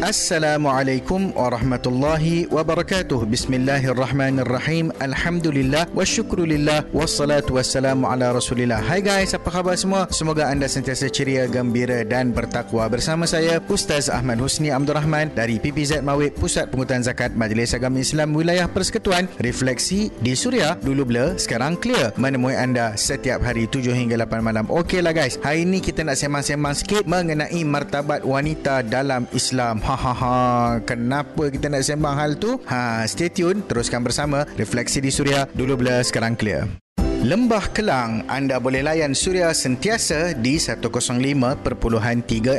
Assalamualaikum warahmatullahi wabarakatuh. Bismillahirrahmanirrahim. Alhamdulillah wa syukrulillah wassalatu wassalamu ala Rasulillah. Hai guys, apa khabar semua? Semoga anda sentiasa ceria, gembira dan bertakwa. Bersama saya Ustaz Ahmad Husni Abdul Rahman dari PPZ Mawib Pusat Pengutan Zakat Majlis Agama Islam Wilayah Persekutuan. Refleksi di Suria dulu blur, sekarang clear. Menemui anda setiap hari 7 hingga 8 malam. Okeylah guys, hari ini kita nak sembang-sembang sikit mengenai martabat wanita dalam Islam. Ha ha ha. Kenapa kita nak sembang hal tu? Ha, stay tune. Teruskan bersama Refleksi di Suria. Dulu blur, sekarang clear. Lembah Kelang, anda boleh layan Suria sentiasa di 105.3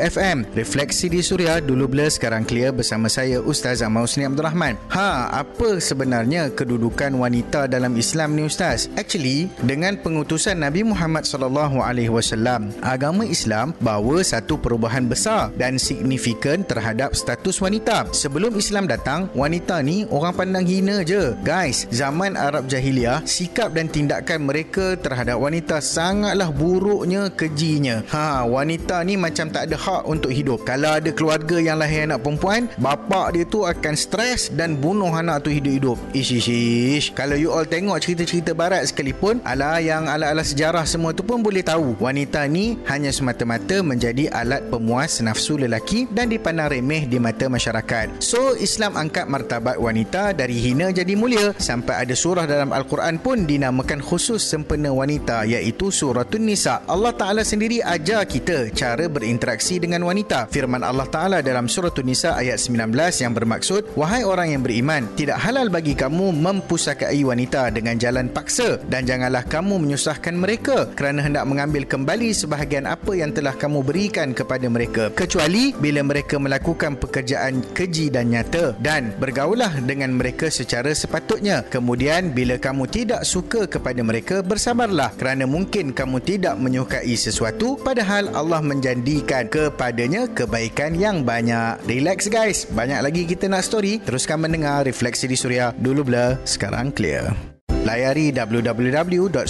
FM. Refleksi di Suria dulu blur sekarang clear bersama saya Ustaz Ahmad Husni Abdul Rahman. Ha, apa sebenarnya kedudukan wanita dalam Islam ni Ustaz? Actually, dengan pengutusan Nabi Muhammad sallallahu alaihi wasallam, agama Islam bawa satu perubahan besar dan signifikan terhadap status wanita. Sebelum Islam datang, wanita ni orang pandang hina je. Guys, zaman Arab Jahiliah, sikap dan tindakan mereka terhadap wanita sangatlah buruknya kejinya. Ha, wanita ni macam tak ada hak untuk hidup. Kalau ada keluarga yang lahir anak perempuan, bapak dia tu akan stres dan bunuh anak tu hidup-hidup. Ish, ish, ish. Kalau you all tengok cerita-cerita barat sekalipun, ala yang ala-ala sejarah semua tu pun boleh tahu. Wanita ni hanya semata-mata menjadi alat pemuas nafsu lelaki dan dipandang remeh di mata masyarakat. So, Islam angkat martabat wanita dari hina jadi mulia sampai ada surah dalam Al-Quran pun dinamakan khusus sempena wanita iaitu suratun nisa. Allah Ta'ala sendiri ajar kita cara berinteraksi dengan wanita. Firman Allah Ta'ala dalam suratun nisa ayat 19 yang bermaksud wahai orang yang beriman tidak halal bagi kamu mempusakai wanita dengan jalan paksa dan janganlah kamu menyusahkan mereka kerana hendak mengambil kembali sebahagian apa yang telah kamu berikan kepada mereka. Kecuali bila mereka melakukan pekerjaan keji dan nyata dan bergaulah dengan mereka secara sepatutnya. Kemudian bila kamu tidak suka kepada mereka mereka bersabarlah kerana mungkin kamu tidak menyukai sesuatu padahal Allah menjanjikan kepadanya kebaikan yang banyak. Relax guys, banyak lagi kita nak story. Teruskan mendengar Refleksi di Suria. Dulu blur, sekarang clear. Layari www.surya.my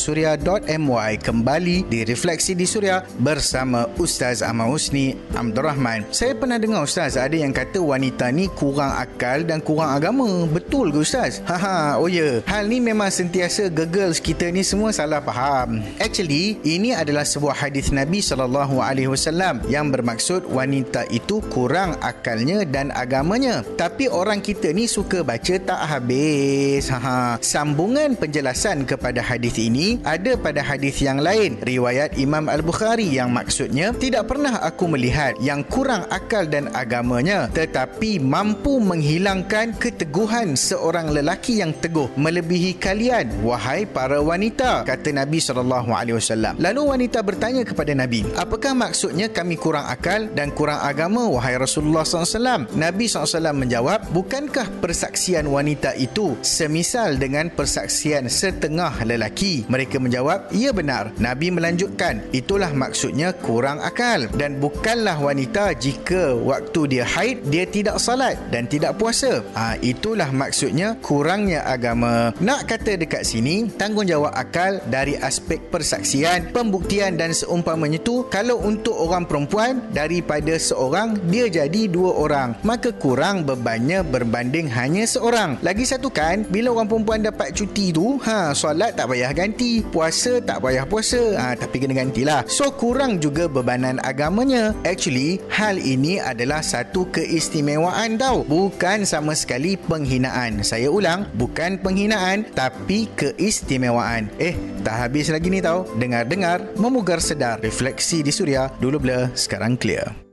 kembali di Refleksi di Surya bersama Ustaz Ahmad Husni Abdul Rahman. Saya pernah dengar Ustaz ada yang kata wanita ni kurang akal dan kurang agama. Betul ke Ustaz? Haha, oh ya. Yeah. Hal ni memang sentiasa gegels kita ni semua salah faham. Actually, ini adalah sebuah hadis Nabi sallallahu alaihi wasallam yang bermaksud wanita itu kurang akalnya dan agamanya. Tapi orang kita ni suka baca tak habis. Haha, sambungan penjelasan kepada hadis ini ada pada hadis yang lain. Riwayat Imam Al-Bukhari yang maksudnya tidak pernah aku melihat yang kurang akal dan agamanya tetapi mampu menghilangkan keteguhan seorang lelaki yang teguh melebihi kalian. Wahai para wanita kata Nabi SAW lalu wanita bertanya kepada Nabi apakah maksudnya kami kurang akal dan kurang agama? Wahai Rasulullah SAW Nabi SAW menjawab bukankah persaksian wanita itu semisal dengan persaksian sebahagian setengah lelaki. Mereka menjawab, ya benar. Nabi melanjutkan, itulah maksudnya kurang akal. Dan bukanlah wanita jika waktu dia haid, dia tidak salat dan tidak puasa. Ha, itulah maksudnya kurangnya agama. Nak kata dekat sini, tanggungjawab akal dari aspek persaksian, pembuktian dan seumpamanya itu, kalau untuk orang perempuan, daripada seorang, dia jadi dua orang. Maka kurang bebannya berbanding hanya seorang. Lagi satu kan, bila orang perempuan dapat cuti tu, tu ha solat tak payah ganti puasa tak payah puasa ha tapi kena gantilah. So kurang juga bebanan agamanya. Actually hal ini adalah satu keistimewaan tau. Bukan sama sekali penghinaan. Saya ulang bukan penghinaan tapi keistimewaan. Eh tak habis lagi ni tau. Dengar-dengar memugar sedar. Refleksi di suria dulu blur sekarang clear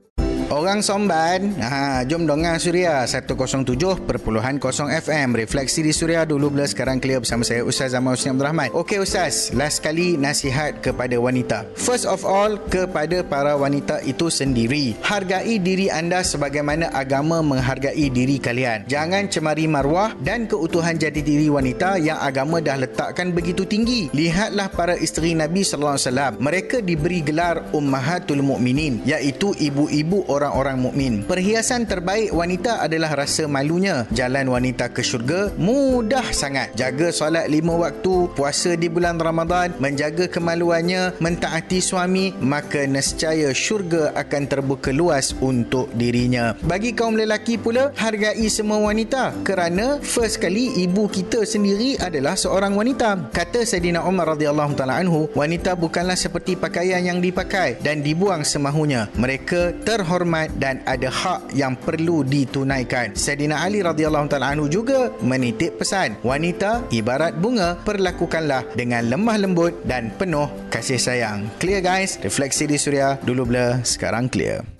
Orang Somban, ha, jom dongang Suria 107.0 FM. Refleksi di Suria dulu bila sekarang clear bersama saya Ustaz Zaman Husni Abdul Rahman. Okey Ustaz, last kali nasihat kepada wanita. First of all, kepada para wanita itu sendiri. Hargai diri anda sebagaimana agama menghargai diri kalian. Jangan cemari marwah dan keutuhan jati diri wanita yang agama dah letakkan begitu tinggi. Lihatlah para isteri Nabi wasallam. Mereka diberi gelar Ummahatul Mukminin, iaitu ibu-ibu orang orang-orang mukmin. Perhiasan terbaik wanita adalah rasa malunya. Jalan wanita ke syurga mudah sangat. Jaga solat lima waktu, puasa di bulan Ramadan, menjaga kemaluannya, mentaati suami, maka nescaya syurga akan terbuka luas untuk dirinya. Bagi kaum lelaki pula, hargai semua wanita kerana first kali ibu kita sendiri adalah seorang wanita. Kata Sayyidina Umar radhiyallahu taala anhu, wanita bukanlah seperti pakaian yang dipakai dan dibuang semahunya. Mereka terhormat dan ada hak yang perlu ditunaikan. Sayyidina Ali radhiyallahu taala anhu juga menitip pesan, wanita ibarat bunga, perlakukanlah dengan lemah lembut dan penuh kasih sayang. Clear guys? Refleksi di Suria dulu blur, sekarang clear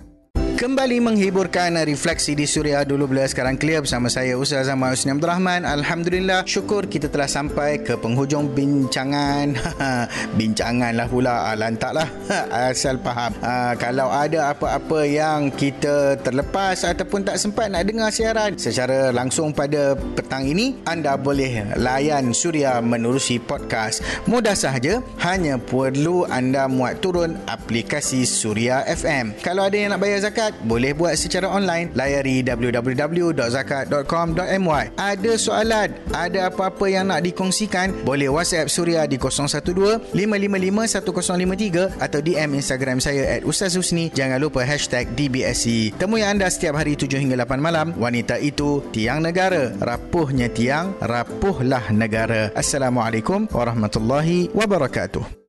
kembali menghiburkan refleksi di Suria dulu bila sekarang clear bersama saya Ustaz Ahmad Husni Abdul Rahman Alhamdulillah syukur kita telah sampai ke penghujung bincangan. Bincangan lah pula. Ah, lantak lah. Asal faham. Ah, kalau ada apa-apa yang kita terlepas ataupun tak sempat nak dengar siaran secara langsung pada petang ini anda boleh layan Suria menerusi podcast. Mudah sahaja hanya perlu anda muat turun aplikasi Suria FM kalau ada yang nak bayar zakat zakat boleh buat secara online. Layari www.zakat.com.my ada soalan ada apa-apa yang nak dikongsikan boleh whatsapp suria di 012-555-1053 atau DM Instagram saya at Ustaz Husni. Jangan lupa hashtag DBSC temui anda setiap hari 7 hingga 8 malam. Wanita itu tiang negara. Rapuhnya tiang rapuhlah negara. Assalamualaikum warahmatullahi wabarakatuh